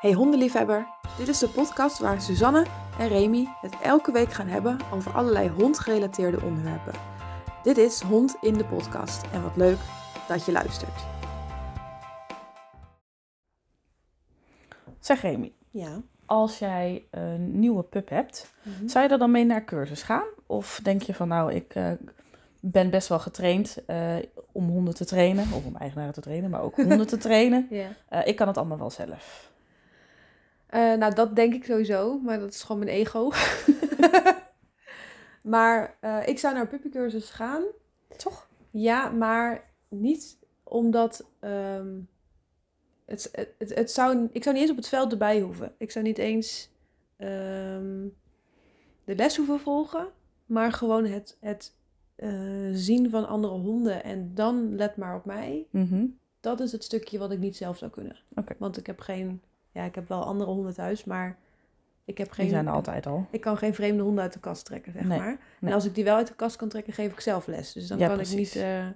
Hey hondenliefhebber, dit is de podcast waar Suzanne en Remy het elke week gaan hebben over allerlei hondgerelateerde onderwerpen. Dit is Hond in de podcast en wat leuk dat je luistert. Zeg Remy, Ja. als jij een nieuwe pup hebt, Mhm. zou je er dan mee naar cursus gaan? Of denk je van nou, ik eh, ben best wel getraind eh, om honden te trainen, of om eigenaren te trainen, maar ook honden te trainen. Eh, ik kan het allemaal wel zelf. Eh, nou, dat denk ik sowieso, maar dat is gewoon mijn ego. maar eh, ik zou naar puppycursus gaan. Toch? Ja, maar niet omdat. ehm, het, het, het, het zou, ik zou niet eens op het veld erbij hoeven. Ik zou niet eens ehm, de les hoeven volgen. Maar gewoon het, het eh, zien van andere honden en dan let maar op mij. Mhm. Dat is het stukje wat ik niet zelf zou kunnen. Want ik heb geen. Ja, ik heb wel andere honden thuis, maar ik heb geen. Die zijn er altijd al. Ik kan geen vreemde honden uit de kast trekken, zeg Nee, maar. En als ik die wel uit de kast kan trekken, geef ik zelf les. Dus dan Ja, kan precies. ik niet. eh,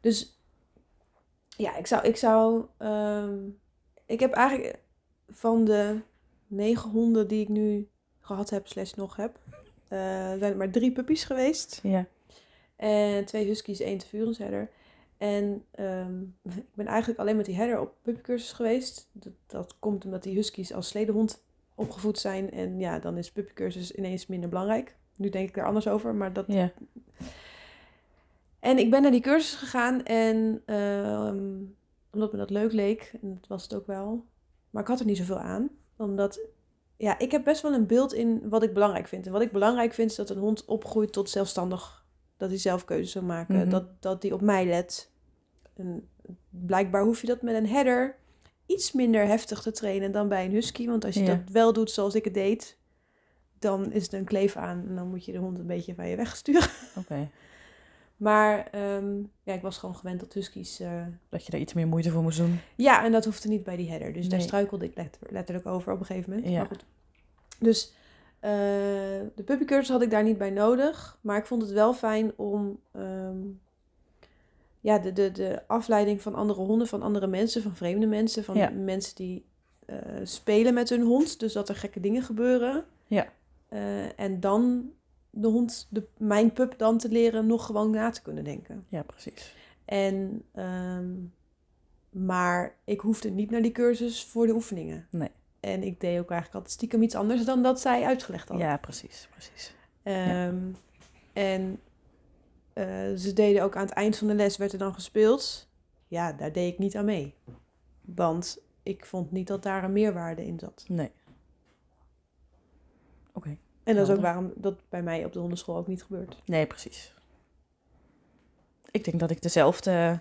Dus ja, ik zou. Ik, zou ehm, ik heb eigenlijk van de negen honden die ik nu gehad heb, slash nog heb, eh, zijn er maar drie puppies geweest. Ja. En twee huskies, één herder. En ehm, ik ben eigenlijk alleen met die herder op puppycursus geweest. Dat, dat komt omdat die huskies als sledehond opgevoed zijn. En ja, dan is puppycursus ineens minder belangrijk. Nu denk ik daar anders over, maar dat... Ja. En ik ben naar die cursus gegaan en ehm, omdat me dat leuk leek, en dat was het ook wel. Maar ik had er niet zoveel aan, omdat... Ja, ik heb best wel een beeld in wat ik belangrijk vind. En wat ik belangrijk vind is dat een hond opgroeit tot zelfstandig dat hij zelf keuzes wil maken. Mhm. Dat, dat hij op mij let. En blijkbaar hoef je dat met een header iets minder heftig te trainen dan bij een husky. Want als je Ja. dat wel doet zoals ik het deed, dan is er een kleef aan. En dan moet je de hond een beetje van je wegsturen. Oké. Maar ehm, ja, ik was gewoon gewend dat huskies... eh, Dat je er iets meer moeite voor moest doen. Ja, en dat hoefde niet bij die header. Dus daar struikelde ik letter- letterlijk over op een gegeven moment. Ja. Maar goed. Dus eh, de puppycursus had ik daar niet bij nodig. Maar ik vond het wel fijn om ehm, ja, de, de, de afleiding van andere honden, van andere mensen, van vreemde mensen, van Ja. mensen die eh, spelen met hun hond. Dus dat er gekke dingen gebeuren. Ja. Eh, en dan de hond, de, mijn pup dan te leren nog gewoon na te kunnen denken. Ja, precies. En, ehm, maar ik hoefde niet naar die cursus voor de oefeningen. Nee. En ik deed ook eigenlijk altijd stiekem iets anders dan dat zij uitgelegd hadden. Ja, precies. precies. Ehm, En eh, ze deden ook aan het eind van de les, werd er dan gespeeld. Ja, daar deed ik niet aan mee. Want ik vond niet dat daar een meerwaarde in zat. Nee. Oké. En dat is ook waarom dat bij mij op de hondenschool ook niet gebeurt. Nee, precies. Ik denk dat ik dezelfde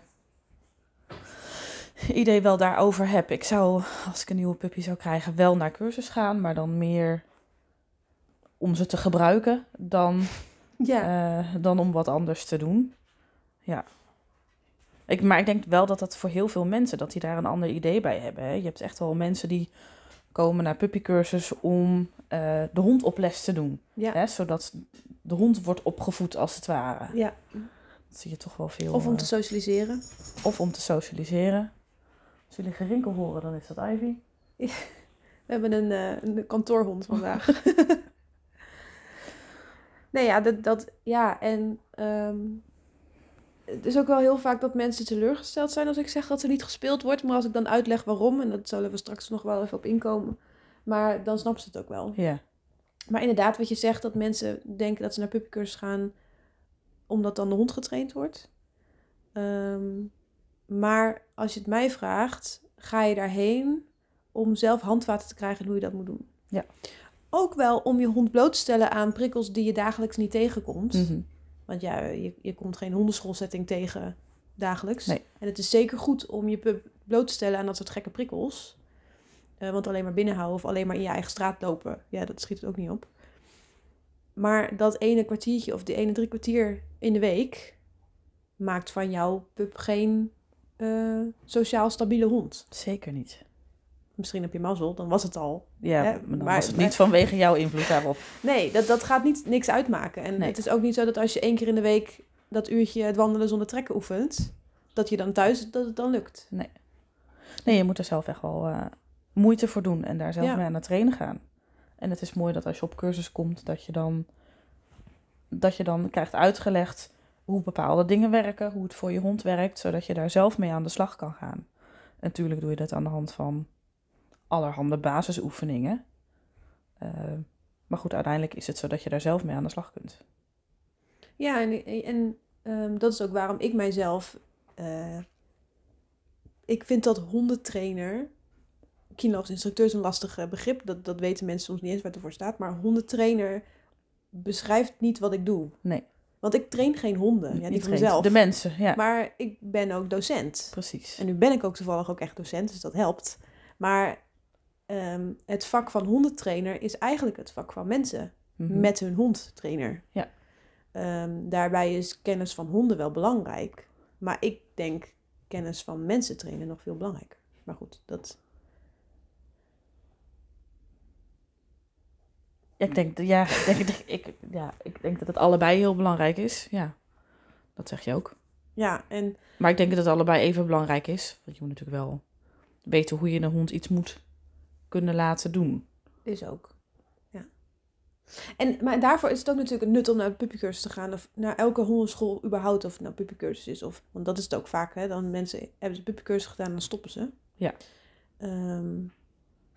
idee wel daarover heb. Ik zou, als ik een nieuwe puppy zou krijgen, wel naar cursus gaan, maar dan meer om ze te gebruiken dan, Ja, eh, dan om wat anders te doen. Ja. Ik, maar ik denk wel dat dat voor heel veel mensen, dat die daar een ander idee bij hebben. Hè. Je hebt echt wel mensen die komen naar puppycursus om eh, de hond op les te doen. ja, Hè, zodat de hond wordt opgevoed als het ware. ja. Dat zie je toch wel veel. Of om eh, te socialiseren. of om te socialiseren. Als jullie gerinkel horen, dan is dat Ivy. We hebben een, eh, een kantoorhond vandaag. nee, ja, dat, dat, ja, en ehm, het is ook wel heel vaak dat mensen teleurgesteld zijn als ik zeg dat er niet gespeeld wordt. Maar als ik dan uitleg waarom, en dat zullen we straks nog wel even op inkomen, maar dan snappen ze het ook wel. Ja, Maar inderdaad, wat je zegt, dat mensen denken dat ze naar puppycursus gaan omdat dan de hond getraind wordt. Ehm, maar als je het mij vraagt, ga je daarheen om zelf handvaten te krijgen hoe je dat moet doen. Ja. Ook wel om je hond bloot te stellen aan prikkels die je dagelijks niet tegenkomt. Mhm. Want ja, je, je komt geen hondenschoolsetting tegen dagelijks. Nee. En het is zeker goed om je pup bloot te stellen aan dat soort gekke prikkels. Eh, want alleen maar binnenhouden of alleen maar in je eigen straat lopen, ja, dat schiet het ook niet op. Maar dat ene kwartiertje of die ene drie kwartier in de week maakt van jouw pup geen eh, sociaal stabiele hond. zeker niet. Misschien heb je mazzel, dan was het al. Ja, maar dan maar- was het maar- niet vanwege jouw invloed daarop. Nee, dat, dat gaat niet, niks uitmaken. En Nee. het is ook niet zo dat als je één keer in de week dat uurtje het wandelen zonder trekken oefent, dat je dan thuis, dat het dan lukt. Nee, je moet er zelf echt wel eh, moeite voor doen en daar zelf Ja. mee aan het trainen gaan. En het is mooi dat als je op cursus komt, dat je dan, dat je dan krijgt uitgelegd hoe bepaalde dingen werken, hoe het voor je hond werkt, zodat je daar zelf mee aan de slag kan gaan. En natuurlijk doe je dat aan de hand van allerhande basisoefeningen. Eh, maar goed, uiteindelijk is het zo dat je daar zelf mee aan de slag kunt. Ja, en, en ehm, dat is ook waarom ik mijzelf. eh, ik vind dat hondentrainer. Kinologisch instructeur is een lastig eh, begrip. Dat, dat weten mensen soms niet eens waar het voor staat. Maar hondentrainer beschrijft niet wat ik doe. Nee. Want ik train geen honden. Ja, niet voor mezelf. De mensen, ja. Maar ik ben ook docent. Precies. En nu ben ik ook toevallig ook echt docent, dus dat helpt. Maar ehm, het vak van hondentrainer is eigenlijk het vak van mensen Mhm. met hun hondtrainer. Ja. Ehm, daarbij is kennis van honden wel belangrijk. Maar ik denk kennis van mensen trainen nog veel belangrijker. Maar goed, dat... ik denk, ja, ik denk, ik, ja, ik denk dat het allebei heel belangrijk is. Ja, dat zeg je ook. Ja, en Maar ik denk dat het allebei even belangrijk is. Want je moet natuurlijk wel weten hoe je een hond iets moet kunnen laten doen. is ook. Ja. En, maar daarvoor is het ook natuurlijk een nut om naar de puppycursus te gaan. Of naar elke hondenschool überhaupt. Of het nou puppycursus is. Of, want dat is het ook vaak. Hè, dan mensen hebben ze puppycursus gedaan en dan stoppen ze. Ja. Ehm,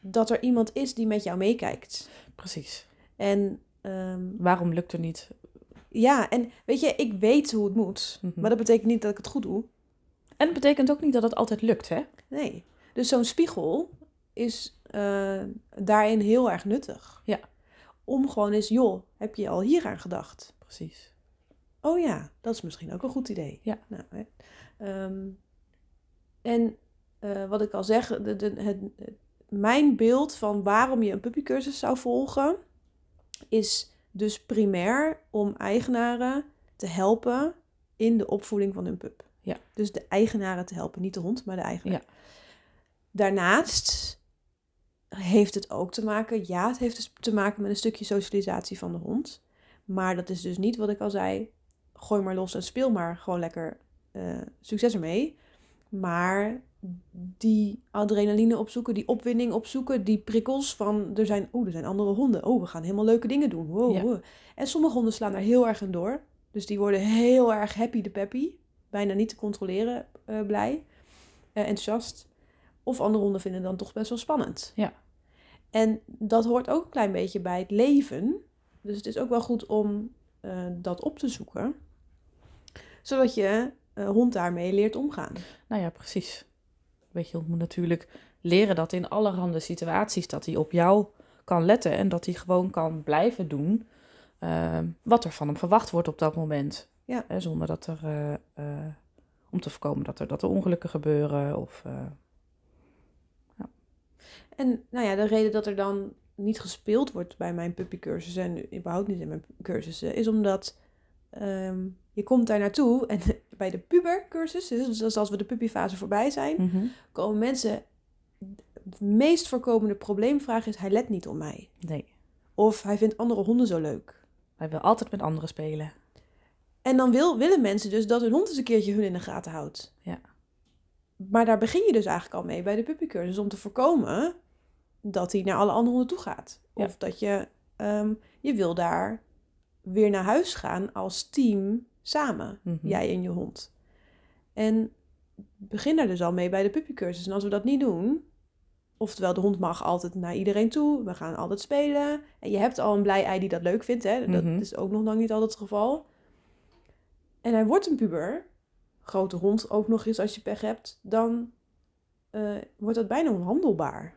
dat er iemand is die met jou meekijkt. Precies. En ehm, Waarom lukt er niet? ja, en weet je, ik weet hoe het moet. Mhm. Maar dat betekent niet dat ik het goed doe. En het betekent ook niet dat het altijd lukt, hè? Nee. Dus zo'n spiegel is eh, daarin heel erg nuttig. Ja. Om gewoon eens, joh, heb je al hier aan gedacht? Precies. Oh ja, dat is misschien ook een goed idee. Ja. Nou, hè. Ehm, en eh, wat ik al zeg, de, de, het, het- mijn beeld van waarom je een puppycursus zou volgen, is dus primair om eigenaren te helpen in de opvoeding van hun pup. Ja. Dus de eigenaren te helpen, niet de hond, maar de eigenaar. Ja. Daarnaast heeft het ook te maken, ja, het heeft dus te maken met een stukje socialisatie van de hond. Maar dat is dus niet wat ik al zei, gooi maar los en speel maar gewoon lekker eh, succes ermee. Maar die adrenaline opzoeken, die opwinding opzoeken, die prikkels van er zijn, oh, er zijn andere honden. Oh, we gaan helemaal leuke dingen doen. Wow, Ja. wow. En sommige honden slaan daar heel erg in door. Dus die worden heel erg happy de peppy. Bijna niet te controleren eh, blij. eh, enthousiast. Of andere honden vinden het dan toch best wel spannend. Ja. En dat hoort ook een klein beetje bij het leven. Dus het is ook wel goed om eh, dat op te zoeken. Zodat je hond daarmee leert omgaan. Nou ja, precies. Weet je, moet natuurlijk leren dat in allerhande situaties dat hij op jou kan letten en dat hij gewoon kan blijven doen eh, wat er van hem verwacht wordt op dat moment. Ja. Zonder dat er, eh, eh, om te voorkomen dat er, dat er ongelukken gebeuren of... eh, En nou ja, de reden dat er dan niet gespeeld wordt bij mijn puppycursussen en überhaupt niet in mijn cursussen, is omdat ehm, je komt daar naartoe en bij de pubercursus, dus als we de puppyfase voorbij zijn, mhm. komen mensen. De meest voorkomende probleemvraag is: hij let niet op mij. Nee, Of hij vindt andere honden zo leuk. hij wil altijd met anderen spelen. En dan wil, willen mensen dus dat hun hond eens een keertje hun in de gaten houdt. Ja. Maar daar begin je dus eigenlijk al mee bij de puppycursus. Om te voorkomen dat hij naar alle andere honden toe gaat. Ja. Of dat je, ehm, je wil daar weer naar huis gaan als team samen. Mhm. Jij en je hond. En begin daar dus al mee bij de puppycursus. En als we dat niet doen... Oftewel, de hond mag altijd naar iedereen toe. We gaan altijd spelen. En je hebt al een blij ei die dat leuk vindt. Hè? Dat Mhm. is ook nog lang niet altijd het geval. En hij wordt een puber. Grote hond ook nog eens als je pech hebt. Dan eh, wordt dat bijna onhandelbaar.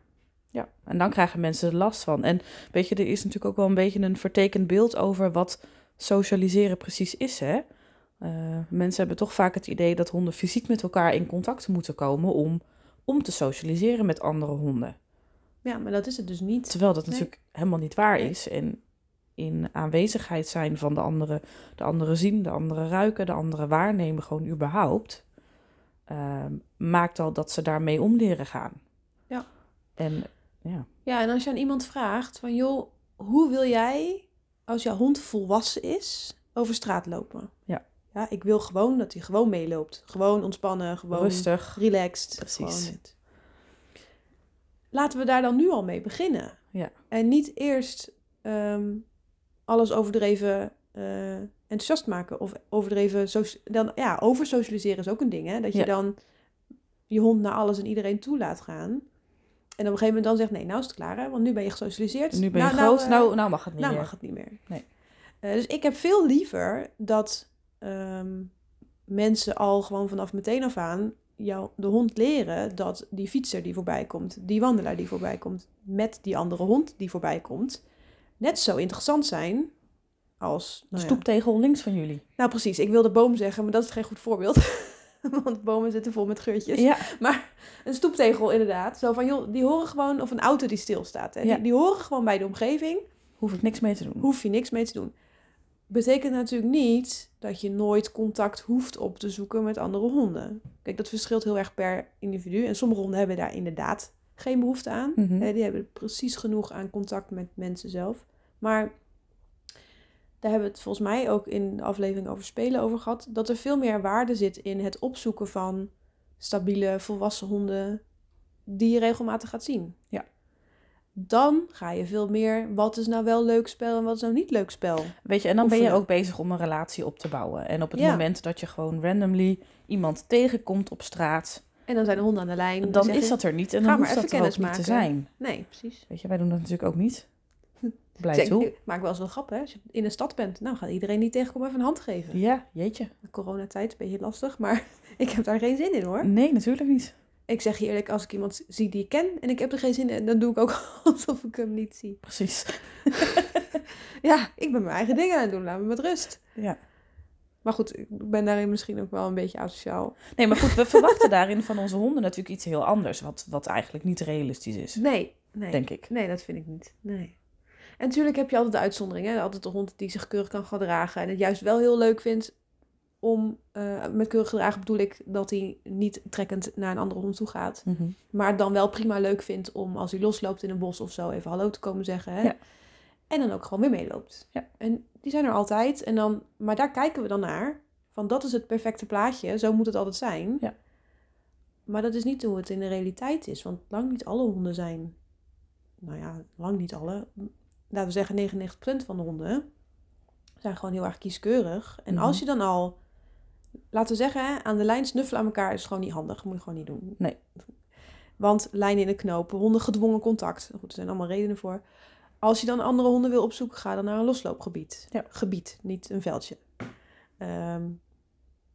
Ja, en dan krijgen mensen er last van. En weet je, er is natuurlijk ook wel een beetje een vertekend beeld over wat socialiseren precies is, hè? Eh, mensen hebben toch vaak het idee dat honden fysiek met elkaar in contact moeten komen om, om te socialiseren met andere honden. Ja, maar dat is het dus niet. Terwijl dat Nee. natuurlijk helemaal niet waar Nee. is. En in aanwezigheid zijn van de andere, de andere zien, de andere ruiken, de andere waarnemen, gewoon überhaupt, ehm, maakt al dat ze daarmee om leren gaan. Ja. En ja, Ja, en als je aan iemand vraagt van... joh, hoe wil jij, als jouw hond volwassen is, over straat lopen? Ja. Ja, ik wil gewoon dat hij gewoon meeloopt. Gewoon ontspannen, gewoon rustig. relaxed. Precies. Laten we daar dan nu al mee beginnen. Ja. En niet eerst ehm, alles overdreven eh, enthousiast maken. Of overdreven... Dan, ja, oversocialiseren is ook een ding, hè. Dat je Ja. dan je hond naar alles en iedereen toe laat gaan. En op een gegeven moment dan zegt, nee, nou is het klaar, hè. Want nu ben je gesocialiseerd. Nu ben je Nou, groot, eh, nou, nou mag het niet nou meer. mag het niet meer. Nee. Eh, dus ik heb veel liever dat ehm, mensen al gewoon vanaf meteen af aan jou, de hond leren dat die fietser die voorbij komt, die wandelaar die voorbij komt, met die andere hond die voorbij komt, net zo interessant zijn als. De Nou, ja. stoeptegel links van jullie. nou precies, ik wilde boom zeggen, maar dat is geen goed voorbeeld. Want bomen zitten vol met geurtjes. Ja, Maar een stoeptegel inderdaad. Zo van, joh, die horen gewoon, of een auto die stilstaat. Hè? Ja. Die, die horen gewoon bij de omgeving hoef ik niks mee te doen. hoef je niks mee te doen. Betekent natuurlijk niet dat je nooit contact hoeft op te zoeken met andere honden. Kijk, dat verschilt heel erg per individu. En sommige honden hebben daar inderdaad geen behoefte aan. Mhm. Die hebben precies genoeg aan contact met mensen zelf. Maar daar hebben we het volgens mij ook in de aflevering over spelen over gehad. Dat er veel meer waarde zit in het opzoeken van stabiele volwassen honden die je regelmatig gaat zien. Ja. Dan ga je veel meer, wat is nou wel leuk spel en wat is nou niet leuk spel. Weet je, en dan ben je ook bezig om een relatie op te bouwen. En op het Ja. moment dat je gewoon randomly iemand tegenkomt op straat, En dan zijn de honden aan de lijn. dan is je, dat er niet. En dan hoeft dat er ook niet te zijn. Nee, precies. Weet je, wij doen dat natuurlijk ook niet. Blij Zeg, toe. ik maak wel eens een grap, hè. Als je in een stad bent, nou gaat iedereen die tegenkomt even een hand geven. Ja, jeetje. De coronatijd is een beetje lastig, maar ik heb daar geen zin in hoor. Nee, natuurlijk niet. Ik zeg je eerlijk, als ik iemand zie die ik ken en ik heb er geen zin in, dan doe ik ook alsof ik hem niet zie. Precies. Ja, ik ben mijn eigen dingen aan het doen, laat me met rust. Ja. Maar goed, ik ben daarin misschien ook wel een beetje asociaal. Nee, maar goed, we verwachten daarin van onze honden natuurlijk iets heel anders. Wat, wat eigenlijk niet realistisch is, Nee, nee. denk ik. Nee, dat vind ik niet. Nee. En natuurlijk heb je altijd de uitzonderingen. hè. Altijd de hond die zich keurig kan gedragen. En het juist wel heel leuk vindt om, eh, met keurig gedragen bedoel ik dat hij niet trekkend naar een andere hond toe gaat. Mhm. Maar dan wel prima leuk vindt om als hij losloopt in een bos of zo even hallo te komen zeggen. Hè? Ja. En dan ook gewoon weer meeloopt. Ja. En die zijn er altijd. En dan, maar daar kijken we dan naar. Van dat is het perfecte plaatje. Zo moet het altijd zijn. Ja. Maar dat is niet hoe het in de realiteit is. Want lang niet alle honden zijn. Nou ja, lang niet alle. Laten we zeggen 99% van de honden zijn gewoon heel erg kieskeurig. En Mhm. als je dan al, laten we zeggen, aan de lijn snuffelen aan elkaar is gewoon niet handig. Moet je gewoon niet doen. Nee. Want lijnen in de knopen, honden gedwongen contact. Goed, er zijn allemaal redenen voor. Als je dan andere honden wil opzoeken, ga dan naar een losloopgebied. Ja. Gebied, niet een veldje. Ehm,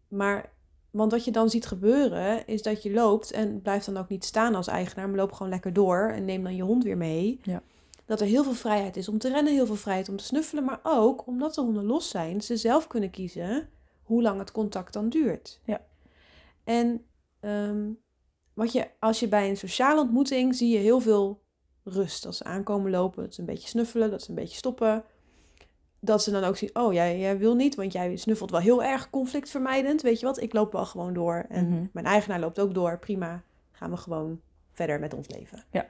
maar, want wat je dan ziet gebeuren, is dat je loopt en blijft dan ook niet staan als eigenaar, maar loop gewoon lekker door en neem dan je hond weer mee. Ja. Dat er heel veel vrijheid is om te rennen, heel veel vrijheid om te snuffelen, maar ook omdat de honden los zijn, ze zelf kunnen kiezen hoe lang het contact dan duurt. Ja. En ehm, wat je, als je bij een sociale ontmoeting zie je heel veel rust. Als ze aankomen lopen, dat ze een beetje snuffelen, dat ze een beetje stoppen. Dat ze dan ook zien, oh, jij, jij wil niet, want jij snuffelt wel heel erg conflictvermijdend. Weet je wat, ik loop wel gewoon door. En Mhm. mijn eigenaar loopt ook door, prima. Gaan we gewoon verder met ons leven. Ja.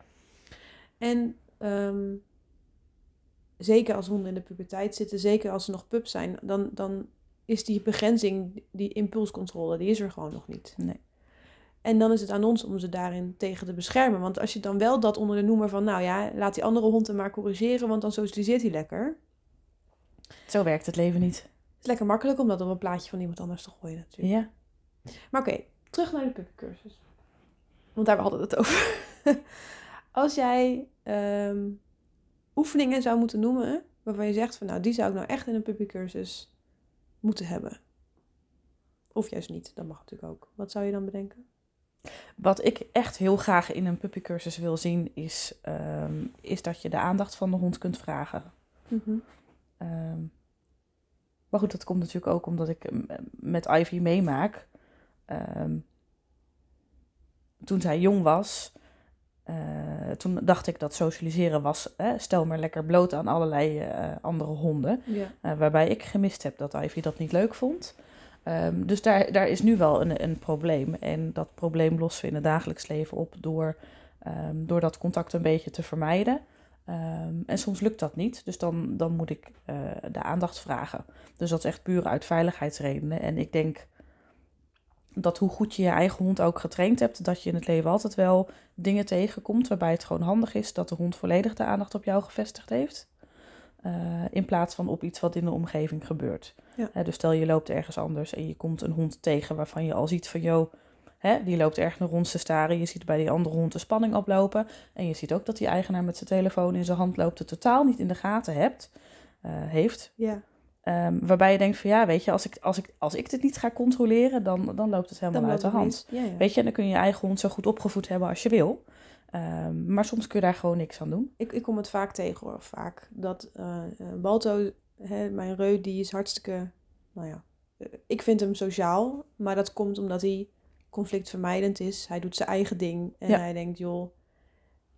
En ehm, zeker als honden in de puberteit zitten, zeker als ze nog pup zijn, dan, dan is die begrenzing, die impulscontrole, die is er gewoon nog niet. Nee. En dan is het aan ons om ze daarin tegen te beschermen. Want als je dan wel dat onder de noemer van, nou ja, laat die andere hond hem maar corrigeren, want dan socialiseert hij lekker. Zo werkt het leven niet. Het is lekker makkelijk om dat op een plaatje van iemand anders te gooien natuurlijk. Ja. Maar oké, terug naar de puppycursus. Want daar hadden we het over. Als jij ehm, oefeningen zou moeten noemen, waarvan je zegt van nou, die zou ik nou echt in een puppycursus moeten hebben. Of juist niet, dat mag natuurlijk ook. Wat zou je dan bedenken? Wat ik echt heel graag in een puppycursus wil zien, is, ehm, is dat je de aandacht van de hond kunt vragen. Ehm, maar goed, dat komt natuurlijk ook omdat ik met Ivy meemaak. Toen zij jong was, eh, toen dacht ik dat socialiseren was, hè, stel maar lekker bloot aan allerlei eh, andere honden. Ja. Eh, waarbij ik gemist heb dat Ivy dat niet leuk vond. Ehm, dus daar, daar is nu wel een, een probleem. En dat probleem lossen we in het dagelijks leven op door, ehm, door dat contact een beetje te vermijden. Ehm, en soms lukt dat niet, dus dan, dan moet ik de aandacht vragen. Dus dat is echt puur uit veiligheidsredenen. En ik denk dat hoe goed je je eigen hond ook getraind hebt, dat je in het leven altijd wel dingen tegenkomt waarbij het gewoon handig is dat de hond volledig de aandacht op jou gevestigd heeft. Eh, in plaats van op iets wat in de omgeving gebeurt. Ja. Dus stel je loopt ergens anders en je komt een hond tegen waarvan je al ziet van joh, hè, die loopt ergens rond te staren. Je ziet bij die andere hond de spanning oplopen. En je ziet ook dat die eigenaar met zijn telefoon in zijn hand loopt, het totaal niet in de gaten hebt, eh, heeft. Ja, Ehm, waarbij je denkt van ja, weet je, als ik, als ik, als ik dit niet ga controleren, dan, dan loopt het helemaal dan uit de hand. mis. Ja, ja. Weet je, en dan kun je je eigen hond zo goed opgevoed hebben als je wil. Ehm, maar soms kun je daar gewoon niks aan doen. Ik, ik kom het vaak tegen hoor, vaak. Dat eh, Balto, hè, mijn reu, die is hartstikke, nou ja, eh, ik vind hem sociaal. Maar dat komt omdat hij conflictvermijdend is. Hij doet zijn eigen ding en Ja. hij denkt, joh,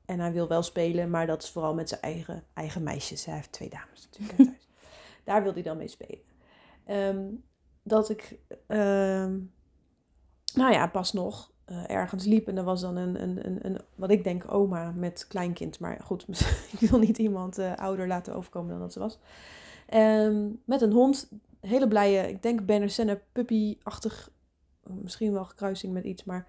en hij wil wel spelen, maar dat is vooral met zijn eigen, eigen meisjes. Hij heeft twee dames natuurlijk. Daar wil hij dan mee spelen. Ehm, dat ik, ehm, nou ja, pas nog eh, ergens liep en er was dan een, een, een, een, wat ik denk, oma met kleinkind. Maar goed, ik wil niet iemand eh, ouder laten overkomen dan dat ze was. Ehm, met een hond, hele blije, ik denk Bener puppy-achtig, misschien wel gekruising met iets, maar...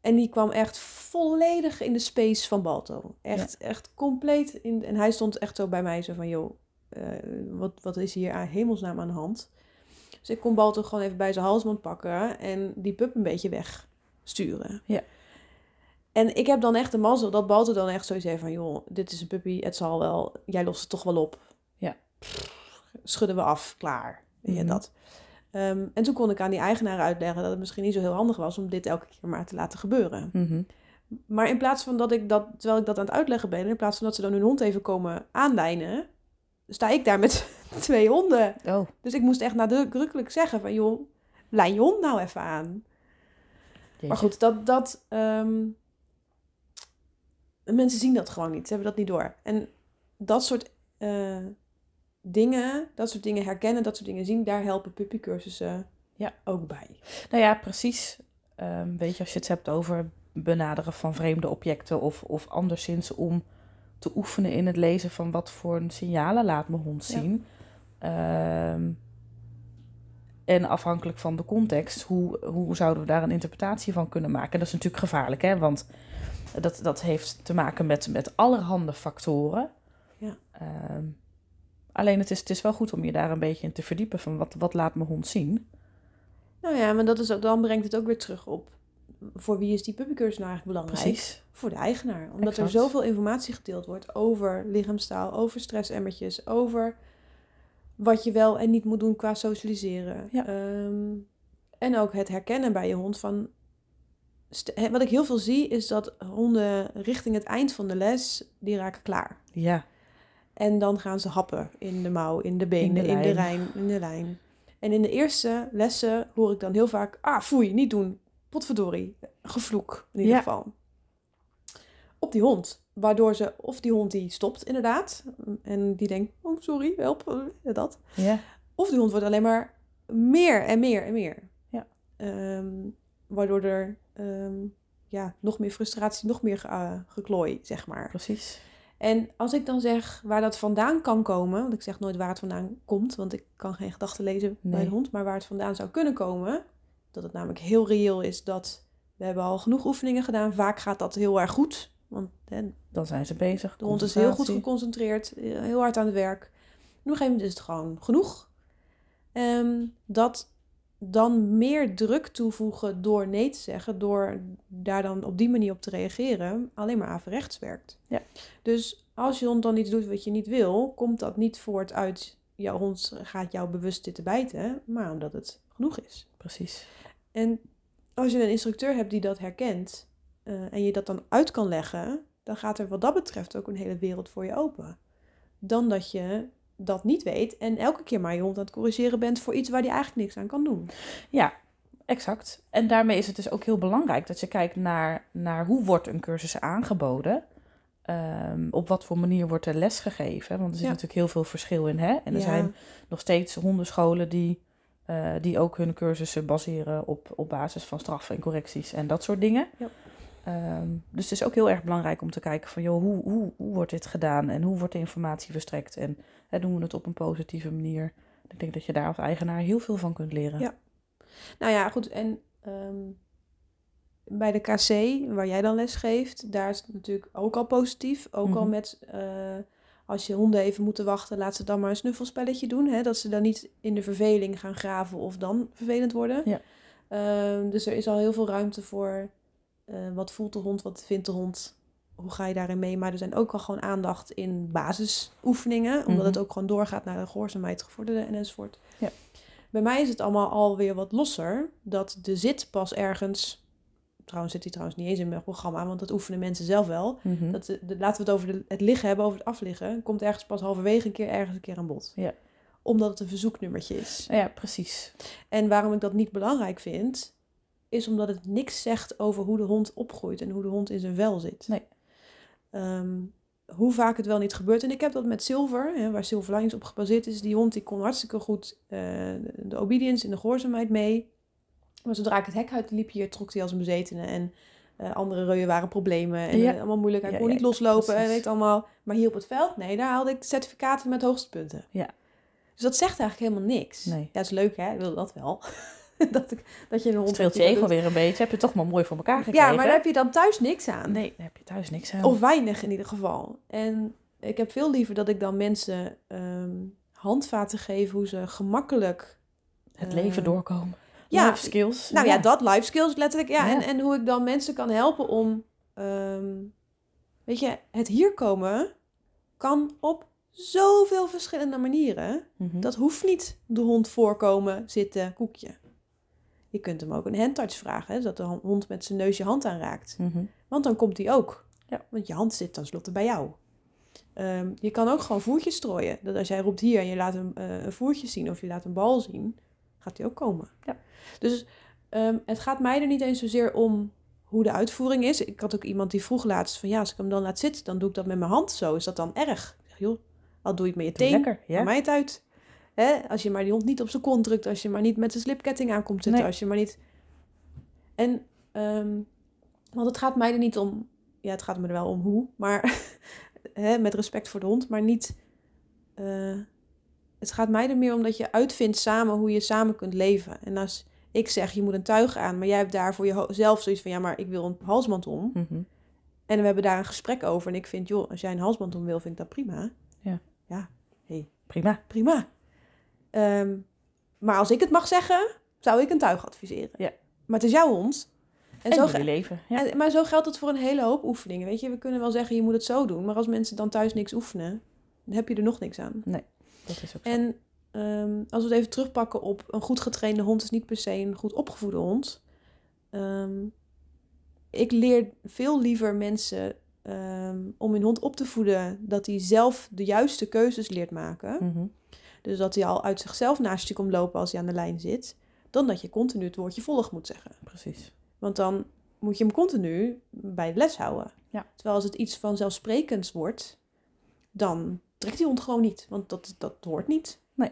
En die kwam echt volledig in de space van Balto. Echt, echt compleet. In, en hij stond echt zo bij mij zo van, joh, wat, wat is hier aan hemelsnaam aan de hand? Dus ik kon Balto gewoon even bij zijn halsband pakken en die pup een beetje wegsturen. Ja. En ik heb dan echt de mazzel dat Balto dan echt zoiets heeft van, joh, dit is een puppy, het zal wel, jij lost het toch wel op. Ja. Schudden we af, klaar. Weet je Mhm. dat. Ehm, en toen kon ik aan die eigenaar uitleggen dat het misschien niet zo heel handig was om dit elke keer maar te laten gebeuren. Mhm. Maar in plaats van dat ik dat, terwijl ik dat aan het uitleggen ben, in plaats van dat ze dan hun hond even komen aanlijnen, sta ik daar met twee honden. Oh, Dus ik moest echt nadrukkelijk zeggen van, joh, lijn je hond nou even aan. jeetje. Maar goed, dat, dat ehm, mensen zien dat gewoon niet. Ze hebben dat niet door. En dat soort eh, dingen, dat soort dingen herkennen, dat soort dingen zien, daar helpen puppycursussen Ja. ook bij. Nou ja, precies. Ehm, weet je, als je het hebt over benaderen van vreemde objecten of, of anderszins om te oefenen in het lezen van wat voor signalen laat mijn hond Ja. zien. Ehm, en afhankelijk van de context, hoe, hoe zouden we daar een interpretatie van kunnen maken? Dat is natuurlijk gevaarlijk, hè? Want dat, dat heeft te maken met, met allerhande factoren. Ja. Ehm, alleen het is, het is wel goed om je daar een beetje in te verdiepen van wat, wat laat mijn hond zien. Nou ja, maar dat is ook, dan brengt het ook weer terug op. Voor wie is die puppycursus nou eigenlijk belangrijk? Precies. Voor de eigenaar. Omdat er zoveel informatie gedeeld wordt over lichaamstaal, over stressemmertjes, over wat je wel en niet moet doen qua socialiseren. Ja. Ehm, en ook het herkennen bij je hond van... Wat ik heel veel zie is dat honden richting het eind van de les, die raken klaar. Ja, En dan gaan ze happen in de mouw, in de benen, de in de, lijn. lijn, in de lijn. En in de eerste lessen hoor ik dan heel vaak... Ah, foei, niet doen. Potverdorie. Gevloek, in ieder Ja. geval. Op die hond. Waardoor ze... Of die hond die stopt, inderdaad. En die denkt... Oh, sorry, help. eh, Dat. ja. Of die hond wordt alleen maar meer en meer en meer. Ja. Ehm, waardoor er... ehm, ja, nog meer frustratie, nog meer eh, geklooi, zeg maar. precies. En als ik dan zeg waar dat vandaan kan komen, want ik zeg nooit waar het vandaan komt, want ik kan geen gedachten lezen bij de hond, maar waar het vandaan zou kunnen komen, dat het namelijk heel reëel is dat we hebben al genoeg oefeningen gedaan. Vaak gaat dat heel erg goed, want hè, Dan zijn ze bezig. de hond is heel goed geconcentreerd, eh, heel hard aan het werk. En op een gegeven moment is het gewoon genoeg. Ehm, dat dan meer druk toevoegen door nee te zeggen, door daar dan op die manier op te reageren, alleen maar averechts werkt. Ja. Dus als je hond dan iets doet wat je niet wil, komt dat niet voort uit jouw hond gaat jou bewust zitten bijten, maar omdat het genoeg is. Precies. En als je een instructeur hebt die dat herkent eh, en je dat dan uit kan leggen, dan gaat er wat dat betreft ook een hele wereld voor je open. Dan dat je dat niet weet en elke keer maar je hond aan het corrigeren bent voor iets waar die eigenlijk niks aan kan doen. Ja, exact. En daarmee is het dus ook heel belangrijk dat je kijkt naar, naar hoe wordt een cursus aangeboden. Ehm, op wat voor manier wordt er les gegeven? Want er zit Ja. natuurlijk heel veel verschil in. Hè? En er Ja. zijn nog steeds hondenscholen die, eh, die ook hun cursussen baseren op, op basis van straffen en correcties en dat soort dingen. Ja. Ehm, dus het is ook heel erg belangrijk om te kijken van, joh, hoe, hoe, hoe wordt dit gedaan en hoe wordt de informatie verstrekt en hè, doen we het op een positieve manier. Ik denk dat je daar als eigenaar heel veel van kunt leren. Ja. Nou ja, goed. En ehm, bij de KC, waar jij dan les geeft, daar is het natuurlijk ook al positief. Ook al Mhm. met eh, als je honden even moeten wachten, laat ze dan maar een snuffelspelletje doen. Hè? Dat ze dan niet in de verveling gaan graven of dan vervelend worden. Ja. Ehm, dus er is al heel veel ruimte voor eh, wat voelt de hond, wat vindt de hond, hoe ga je daarin mee. Maar er zijn ook al gewoon aandacht in basisoefeningen, omdat Mhm. het ook gewoon doorgaat naar de gehoorzaamheid, gevorderde en enzovoort. Ja. Bij mij is het allemaal alweer wat losser, dat de zit pas ergens... Trouwens zit hij trouwens niet eens in mijn programma, want dat oefenen mensen zelf wel. Mhm. Dat, de- laten we het over de, het liggen hebben, over het afliggen. Komt ergens pas halverwege een keer ergens een keer aan bod. Ja. Omdat het een verzoeknummertje is. Ja, precies. En waarom ik dat niet belangrijk vind, is omdat het niks zegt over hoe de hond opgroeit en hoe de hond in zijn vel zit. Nee. Ehm, hoe vaak het wel niet gebeurt. En ik heb dat met Silver, hè, waar Silver Lines op gebaseerd is. Die hond die kon hartstikke goed eh, de obedience en de gehoorzaamheid mee. Maar zodra ik het hek uit liep hier, trok hij als een bezetene. En eh, andere reuien waren problemen. En Ja. eh, allemaal moeilijk. Hij Ja, kon niet loslopen en weet allemaal. Maar hier op het veld, nee, daar haalde ik certificaten met hoogste punten. Ja. Dus dat zegt eigenlijk helemaal niks. Nee. Ja, is leuk hè, ik wil dat wel. dat, ik, dat je een hond... Streelt je ego dat weer een beetje. Heb je toch maar mooi voor elkaar gekregen. Ja, maar daar heb je dan thuis niks aan. Nee, daar heb je thuis niks aan. Of weinig in ieder geval. En ik heb veel liever dat ik dan mensen ehm, handvaten geef hoe ze gemakkelijk... het eh, leven doorkomen. Ja, Life skills. Nou ja, dat life skills letterlijk. Ja, Ja. En, en hoe ik dan mensen kan helpen om... ehm, weet je, het hier komen kan op zoveel verschillende manieren. Mhm. Dat hoeft niet de hond voorkomen, zitten, koekje. Je kunt hem ook een handtouch vragen, hè, zodat de hond met zijn neus je hand aanraakt. Mhm. Want dan komt hij ook. Ja. Want je hand zit tenslotte bij jou. Ehm, je kan ook gewoon voertjes strooien. Dat als jij roept hier en je laat hem eh, een voertje zien of je laat een bal zien, gaat hij ook komen. Ja. Dus ehm, het gaat mij er niet eens zozeer om hoe de uitvoering is. Ik had ook iemand die vroeg laatst van ja, als ik hem dan laat zitten, dan doe ik dat met mijn hand zo. Is dat dan erg? Ik zeg, joh, al doe je het met je teen, lekker, ja. mij het uit. Hè? Als je maar die hond niet op zijn kont drukt, als je maar niet met zijn slipketting aankomt zitten, Nee. als je maar niet... En, ehm, want het gaat mij er niet om... Ja, het gaat me er wel om hoe, maar hè, met respect voor de hond, maar niet... eh, het gaat mij er meer om dat je uitvindt samen hoe je samen kunt leven. En als ik zeg, je moet een tuig aan, maar jij hebt daar voor jezelf zoiets van, ja, maar ik wil een halsband om. Mhm. En we hebben daar een gesprek over. En ik vind, joh, als jij een halsband om wil, vind ik dat prima. Ja. Ja, hey, Prima. prima. Ehm, maar als ik het mag zeggen, zou ik een tuig adviseren. Ja. Maar het is jouw hond. En En, zo leven. Ja. en- maar zo geldt het voor een hele hoop oefeningen. Weet je, we kunnen wel zeggen, je moet het zo doen. Maar als mensen dan thuis niks oefenen, dan heb je er nog niks aan. Dat is ook zo. En ehm, als we het even terugpakken op een goed getrainde hond is niet per se een goed opgevoede hond. Ehm, ik leer veel liever mensen ehm, om hun hond op te voeden dat hij zelf de juiste keuzes leert maken. Mhm. Dus dat hij al uit zichzelf naast je komt lopen als hij aan de lijn zit. Dan dat je continu het woordje volg moet zeggen. Precies. Want dan moet je hem continu bij de les houden. Ja. Terwijl als het iets vanzelfsprekends wordt, dan trekt die hond gewoon niet. Want dat, dat hoort niet. Nee.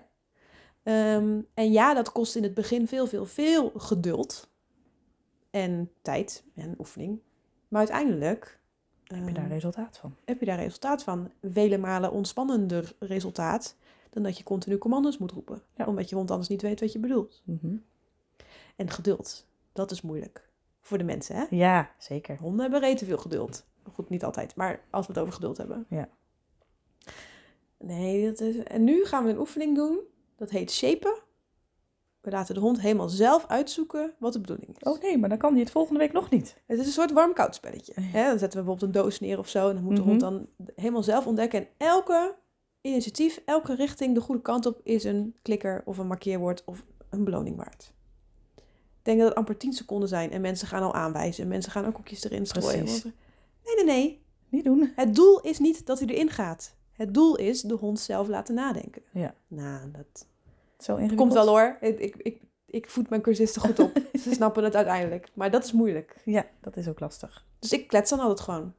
Ehm, en ja, dat kost in het begin veel, veel, veel geduld. En tijd en oefening. Maar uiteindelijk Heb je ehm, daar resultaat van? heb je daar resultaat van. Vele malen ontspannender resultaat dan dat je continu commando's moet roepen. Ja. Omdat je hond anders niet weet wat je bedoelt. Mhm. En geduld, dat is moeilijk. Voor de mensen, hè? Ja, zeker. Honden hebben rete veel geduld. Goed, niet altijd, maar als we het over geduld hebben. Ja. Nee, dat is... En nu gaan we een oefening doen. Dat heet shapen. We laten de hond helemaal zelf uitzoeken wat de bedoeling is. Oh nee, maar dan kan hij het volgende week nog niet. Het is een soort warm-koud spelletje. Hè? Dan zetten we bijvoorbeeld een doos neer of zo. En dan moet de Mhm. hond dan helemaal zelf ontdekken. En elke initiatief, elke richting de goede kant op... is een klikker of een markeerwoord of een beloning waard. Ik denk dat het amper 10 seconden zijn. En mensen gaan al aanwijzen. Mensen gaan ook koekjes erin strooien. Precies. Want- Nee, nee, nee. Niet doen. Het doel is niet dat hij erin gaat. Het doel is de hond zelf laten nadenken. Ja. Nou, dat Zo ingewikkeld. komt wel hoor. Ik, ik, ik, ik voed mijn cursisten goed op. Ze snappen het uiteindelijk. Maar dat is moeilijk. Ja, dat is ook lastig. Dus ik klets dan altijd gewoon.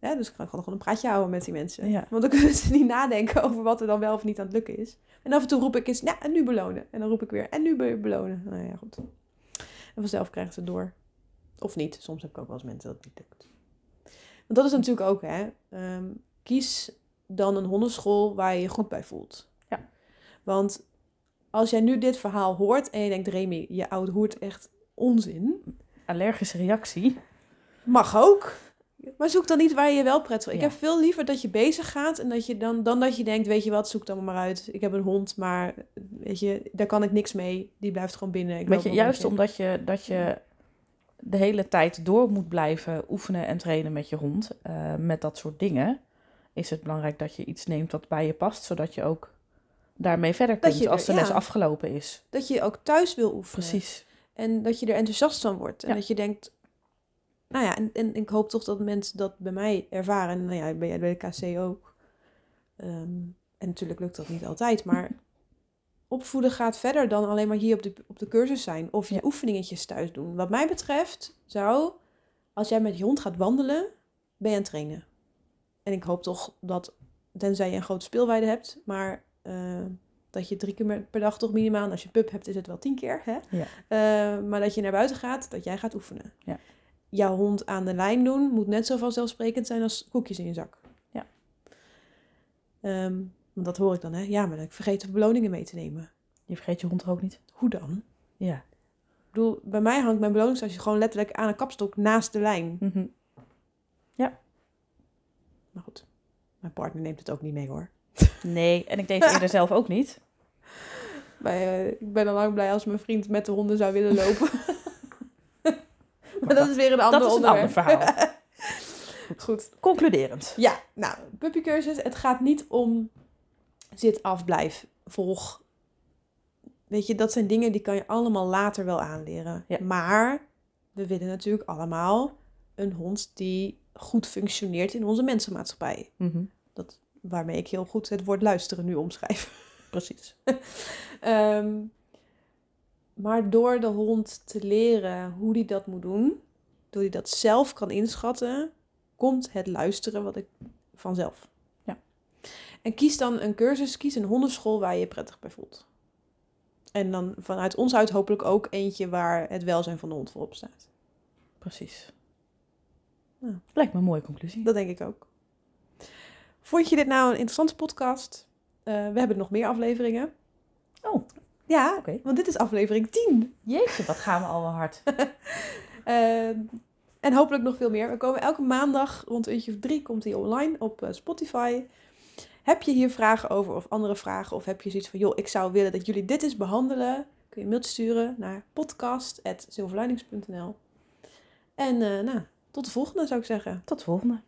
Ja, dus ik kan gewoon een praatje houden met die mensen. Ja. Want dan kunnen ze niet nadenken over wat er dan wel of niet aan het lukken is. En af en toe roep ik eens, nou, en nu belonen. En dan roep ik weer, en nu be- belonen. Nou ja, goed. En vanzelf krijgen ze het door. Of niet. Soms heb ik ook wel eens mensen dat het niet lukt. Want dat is natuurlijk ook, hè. ehm, kies dan een hondenschool waar je je goed bij voelt. Ja. Want als jij nu dit verhaal hoort en je denkt, Remy, je oude hoert echt onzin. Allergische reactie. Mag ook. Maar zoek dan niet waar je je wel prettig voelt. Ik heb veel liever dat je bezig gaat en dat je dan, dan dat je denkt, weet je wat, zoek dan maar uit. Ik heb een hond, maar weet je, daar kan ik niks mee. Die blijft gewoon binnen. Ik Weet je, juist omdat je, dat je de hele tijd door moet blijven oefenen en trainen met je hond, eh, met dat soort dingen, is het belangrijk dat je iets neemt wat bij je past, zodat je ook daarmee verder Dat kunt er- als de les ja. afgelopen is. Dat je ook thuis wil oefenen. Precies. En dat je er enthousiast van wordt. En Ja. dat je denkt, nou ja, en, en ik hoop toch dat mensen dat bij mij ervaren. En nou ja, bij, bij de KC ook. Ehm, en natuurlijk lukt dat niet altijd, maar opvoeden gaat verder dan alleen maar hier op de, op de cursus zijn. Of je Ja. oefeningetjes thuis doen. Wat mij betreft zou, als jij met je hond gaat wandelen, ben je aan het trainen. En ik hoop toch dat, tenzij je een grote speelweide hebt, maar eh, dat je drie keer per dag toch minimaal, als je pup hebt is het wel tien keer, hè? Ja. Eh, maar dat je naar buiten gaat, dat jij gaat oefenen. Ja. Jouw hond aan de lijn doen moet net zo vanzelfsprekend zijn als koekjes in je zak. Ja. Ehm, want dat hoor ik dan, hè? Ja, maar ik vergeet de beloningen mee te nemen. Je vergeet je hond er ook niet. Hoe dan? Ja. Ik bedoel, bij mij hangt mijn beloningstasje gewoon letterlijk aan een kapstok naast de lijn. Mhm. Maar goed, mijn partner neemt het ook niet mee hoor. Nee, en ik deed het eerder zelf ook niet. Bij, eh, ik ben al lang blij als mijn vriend met de honden zou willen lopen. maar dat is weer een ander Dat is een ander verhaal. Goed. Concluderend. Ja, nou, puppycursus. Het gaat niet om zit af, blijf, volg. Weet je, dat zijn dingen die kan je allemaal later wel aanleren. Ja. Maar we willen natuurlijk allemaal een hond die goed functioneert in onze mensenmaatschappij. Mhm. Dat, waarmee ik heel goed het woord luisteren nu omschrijf. Precies. Ehm, maar door de hond te leren hoe die dat moet doen, door die dat zelf kan inschatten, komt het luisteren wat ik vanzelf. Ja. En kies dan een cursus, kies een hondenschool waar je je prettig bij voelt. En dan vanuit ons uit hopelijk ook eentje waar het welzijn van de hond voorop staat. Precies. Ja. Lijkt me een mooie conclusie. Dat denk ik ook. Vond je dit nou een interessante podcast? Eh, we hebben nog meer afleveringen. Oh, Ja, oké. want dit is aflevering 10. Jeetje, wat gaan we al wel hard. Ehm, en hopelijk nog veel meer. We komen elke maandag rond een uurtje of drie komt hij online op eh, Spotify. Heb je hier vragen over of andere vragen? Of heb je zoiets van, joh, ik zou willen dat jullie dit eens behandelen? Kun je een mailtje sturen naar podcast.silverlinings.nl En eh, nou, tot de volgende zou ik zeggen. Tot de volgende.